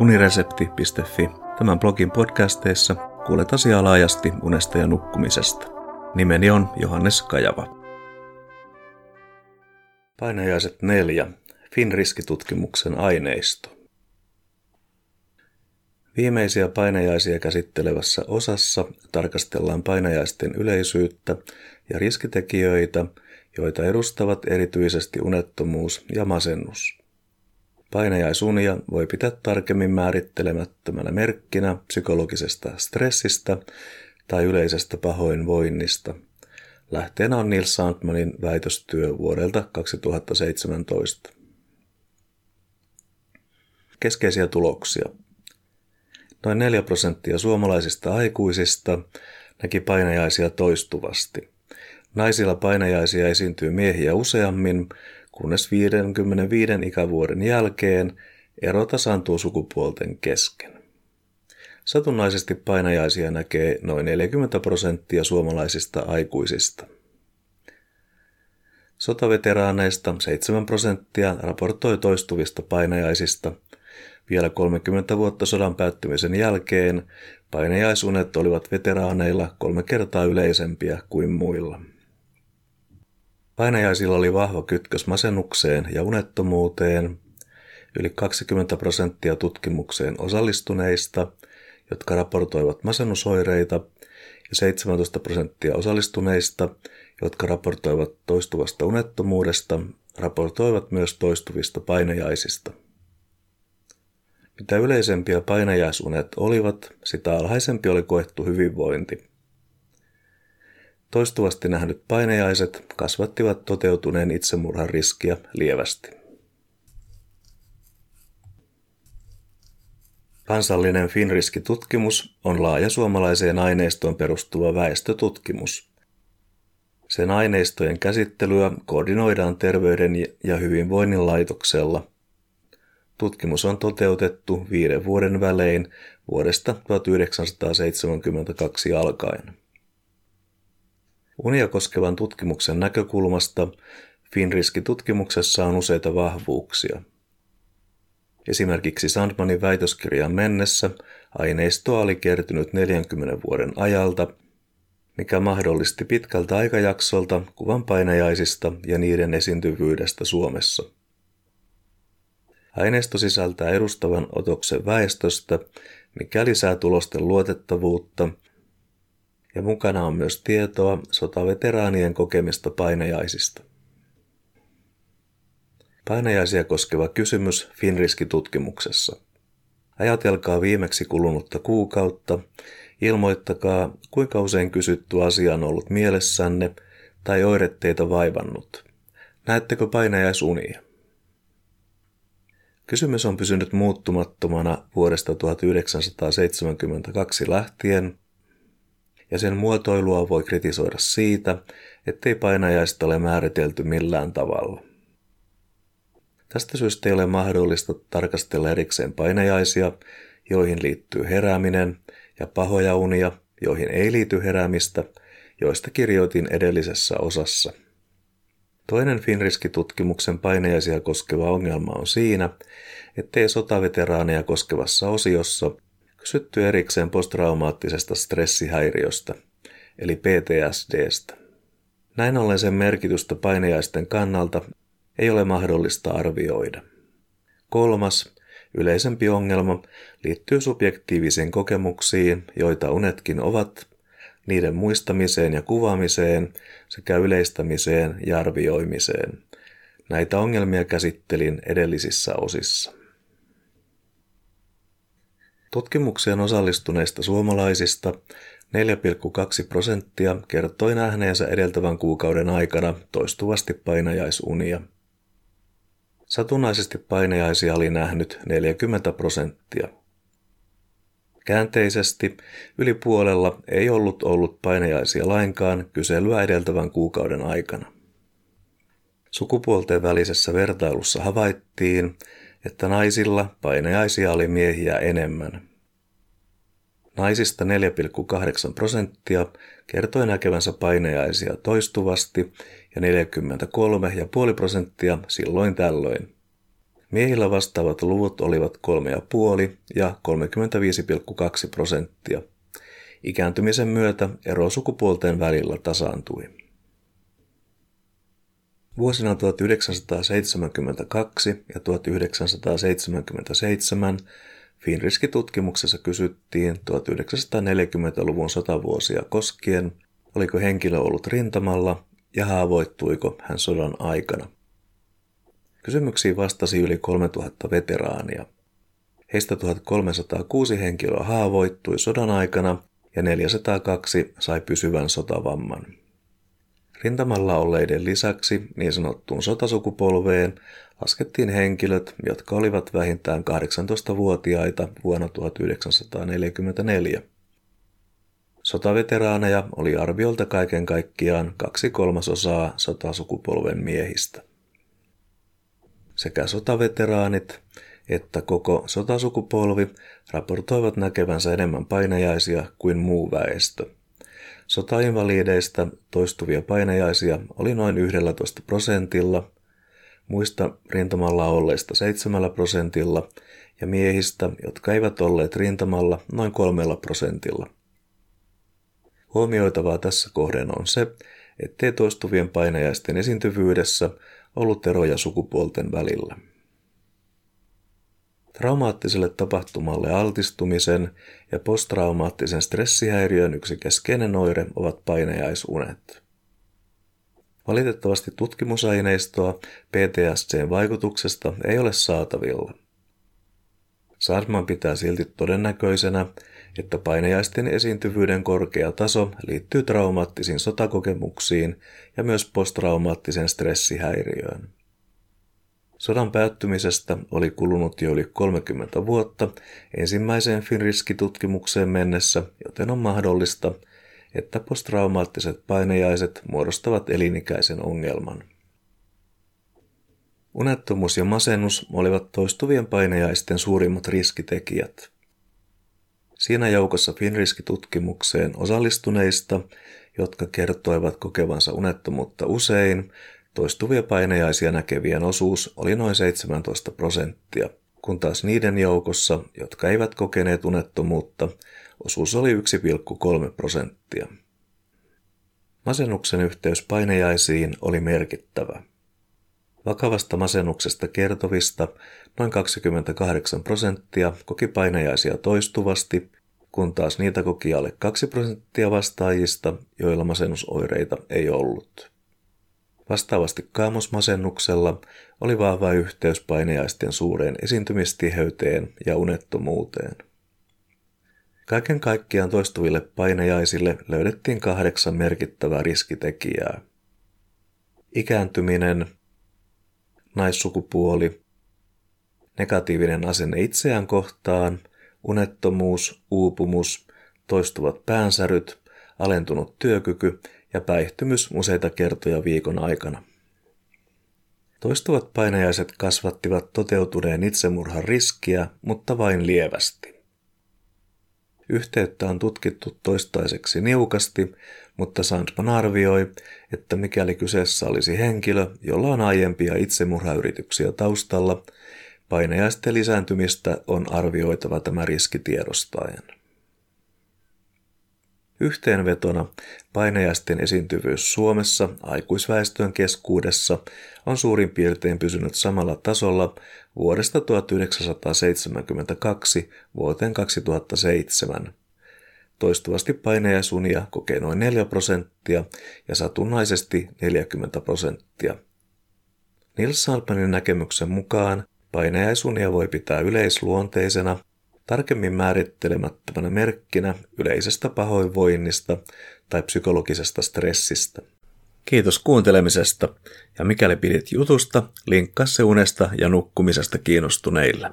uniresepti.fi. Tämän blogin podcasteissa kuulet asiaa laajasti unesta ja nukkumisesta. Nimeni on Johannes Kajava. Painajaiset 4. Finriskitutkimuksen aineisto. Viimeisiä painajaisia käsittelevässä osassa tarkastellaan painajaisten yleisyyttä ja riskitekijöitä, joita edustavat erityisesti unettomuus ja masennus. Painajaisunia voi pitää tarkemmin määrittelemättömänä merkkinä psykologisesta stressistä tai yleisestä pahoinvoinnista. Lähteenä on Nils Sandmanin väitöstyö vuodelta 2017. Keskeisiä tuloksia. Noin 4 prosenttia suomalaisista aikuisista näki painajaisia toistuvasti. Naisilla painajaisia esiintyy miehiä useammin, kunnes 55 ikävuoden jälkeen ero tasaantuu sukupuolten kesken. Satunnaisesti painajaisia näkee noin 40 prosenttia suomalaisista aikuisista. Sotaveteraaneista 7 prosenttia raportoi toistuvista painajaisista. Vielä 30 vuotta sodan päättymisen jälkeen painajaisunet olivat veteraaneilla kolme kertaa yleisempiä kuin muilla. Painajaisilla oli vahva kytkös masennukseen ja unettomuuteen. Yli 20 prosenttia tutkimukseen osallistuneista, jotka raportoivat masennusoireita, ja 17 prosenttia osallistuneista, jotka raportoivat toistuvasta unettomuudesta, raportoivat myös toistuvista painajaisista. Mitä yleisempiä painajaisunet olivat, sitä alhaisempi oli koettu hyvinvointi. Toistuvasti nähdyt painajaiset kasvattivat toteutuneen itsemurhan riskiä lievästi. Kansallinen Finriski-tutkimus on laaja suomalaiseen aineistoon perustuva väestötutkimus. Sen aineistojen käsittelyä koordinoidaan Terveyden ja hyvinvoinnin laitoksella. Tutkimus on toteutettu viiden vuoden välein vuodesta 1972 alkaen. Unia koskevan tutkimuksen näkökulmasta Finriski-tutkimuksessa on useita vahvuuksia. Esimerkiksi Sandmanin väitöskirjaan mennessä aineistoa oli kertynyt 40 vuoden ajalta, mikä mahdollisti pitkältä aikajaksolta kuvan painajaisista ja niiden esiintyvyydestä Suomessa. Aineisto sisältää edustavan otoksen väestöstä, mikä lisää tulosten luotettavuutta ja mukana on myös tietoa sotaveteraanien kokemista painajaisista. Painajaisia koskeva kysymys Finriski-tutkimuksessa. Ajatelkaa viimeksi kulunutta kuukautta, ilmoittakaa kuinka usein kysytty asia on ollut mielessänne tai oiretteita vaivannut. Näettekö painajaisunia? Kysymys on pysynyt muuttumattomana vuodesta 1972 lähtien ja sen muotoilua voi kritisoida siitä, ettei painajaista ole määritelty millään tavalla. Tästä syystä ei ole mahdollista tarkastella erikseen painajaisia, joihin liittyy herääminen, ja pahoja unia, joihin ei liity heräämistä, joista kirjoitin edellisessä osassa. Toinen Finriski-tutkimuksen painajaisia koskeva ongelma on siinä, ettei sotaveteraaneja koskevassa osiossa kysytty erikseen posttraumaattisesta stressihäiriöstä, eli PTSDstä. Näin ollen sen merkitystä painajaisten kannalta ei ole mahdollista arvioida. Kolmas, yleisempi ongelma liittyy subjektiivisiin kokemuksiin, joita unetkin ovat, niiden muistamiseen ja kuvaamiseen sekä yleistämiseen ja arvioimiseen. Näitä ongelmia käsittelin edellisissä osissa. Tutkimukseen osallistuneista suomalaisista 4,2 prosenttia kertoi nähneensä edeltävän kuukauden aikana toistuvasti painajaisunia. Satunnaisesti painajaisia oli nähnyt 40 prosenttia. Käänteisesti yli puolella ei ollut ollut painajaisia lainkaan kyselyä edeltävän kuukauden aikana. Sukupuolten välisessä vertailussa havaittiin, että naisilla painajaisia oli miehiä enemmän. Naisista 4,8 prosenttia kertoi näkevänsä painajaisia toistuvasti ja 43,5 prosenttia silloin tällöin. Miehillä vastaavat luvut olivat 3,5 ja 35,2 prosenttia. Ikääntymisen myötä ero sukupuolten välillä tasaantui. Vuosina 1972 ja 1977 Finriski-tutkimuksessa kysyttiin 1940-luvun sotavuosia koskien, oliko henkilö ollut rintamalla ja haavoittuiko hän sodan aikana. Kysymyksiin vastasi yli 3000 veteraania. Heistä 1306 henkilöä haavoittui sodan aikana ja 402 sai pysyvän sotavamman. Rintamalla olleiden lisäksi niin sanottuun sotasukupolveen laskettiin henkilöt, jotka olivat vähintään 18-vuotiaita vuonna 1944. Sotaveteraaneja oli arviolta kaiken kaikkiaan kaksi kolmasosaa sotasukupolven miehistä. Sekä sotaveteraanit että koko sotasukupolvi raportoivat näkevänsä enemmän painajaisia kuin muu väestö. Sotainvalideista toistuvia painajaisia oli noin 11 prosentilla, muista rintamalla olleista 7 prosentilla ja miehistä, jotka eivät olleet rintamalla, noin kolmella prosentilla. Huomioitavaa tässä kohden on se, ettei toistuvien painajaisten esiintyvyydessä ollut eroja sukupuolten välillä. Traumaattiselle tapahtumalle altistumisen ja posttraumaattisen stressihäiriön yksi keskeinen oire ovat painajaisunet. Valitettavasti tutkimusaineistoa PTSCn vaikutuksesta ei ole saatavilla. Sarman pitää silti todennäköisenä, että painajaisten esiintyvyyden korkea taso liittyy traumaattisiin sotakokemuksiin ja myös posttraumaattisen stressihäiriöön. Sodan päättymisestä oli kulunut jo yli 30 vuotta ensimmäiseen Finriski-tutkimukseen mennessä, joten on mahdollista, että posttraumaattiset painajaiset muodostavat elinikäisen ongelman. Unettomuus ja masennus olivat toistuvien painajaisten suurimmat riskitekijät. Siinä joukossa Finriski-tutkimukseen osallistuneista, jotka kertoivat kokevansa unettomuutta usein, toistuvia painajaisia näkevien osuus oli noin 17 prosenttia, kun taas niiden joukossa, jotka eivät kokeneet unettomuutta, osuus oli 1,3 prosenttia. Masennuksen yhteys painajaisiin oli merkittävä. Vakavasta masennuksesta kertovista noin 28 prosenttia koki painajaisia toistuvasti, kun taas niitä koki alle 2 prosenttia vastaajista, joilla masennusoireita ei ollut. Vastaavasti kaamosmasennuksella oli vahva yhteys painajaisten suureen esiintymistiheyteen ja unettomuuteen. Kaiken kaikkiaan toistuville painajaisille löydettiin kahdeksan merkittävää riskitekijää. Ikääntyminen, naissukupuoli, negatiivinen asenne itseään kohtaan, unettomuus, uupumus, toistuvat päänsäryt, alentunut työkyky ja päihtymys useita kertoja viikon aikana. Toistuvat painajaiset kasvattivat toteutuneen itsemurhan riskiä, mutta vain lievästi. Yhteyttä on tutkittu toistaiseksi niukasti, mutta Sandman arvioi, että mikäli kyseessä olisi henkilö, jolla on aiempia itsemurhayrityksiä taustalla, painajaisten lisääntymistä on arvioitava tämä riski tiedostaen. Yhteenvetona painajaisten esiintyvyys Suomessa aikuisväestön keskuudessa on suurin piirtein pysynyt samalla tasolla vuodesta 1972 vuoteen 2007. Toistuvasti painajasunia kokee noin 4 prosenttia ja satunnaisesti 40 prosenttia. Nils Salpanin näkemyksen mukaan painajaisunia voi pitää yleisluonteisena tarkemmin määrittelemättömänä merkkinä yleisestä pahoinvoinnista tai psykologisesta stressistä. Kiitos kuuntelemisesta ja mikäli pidit jutusta, linkkaa se unesta ja nukkumisesta kiinnostuneille.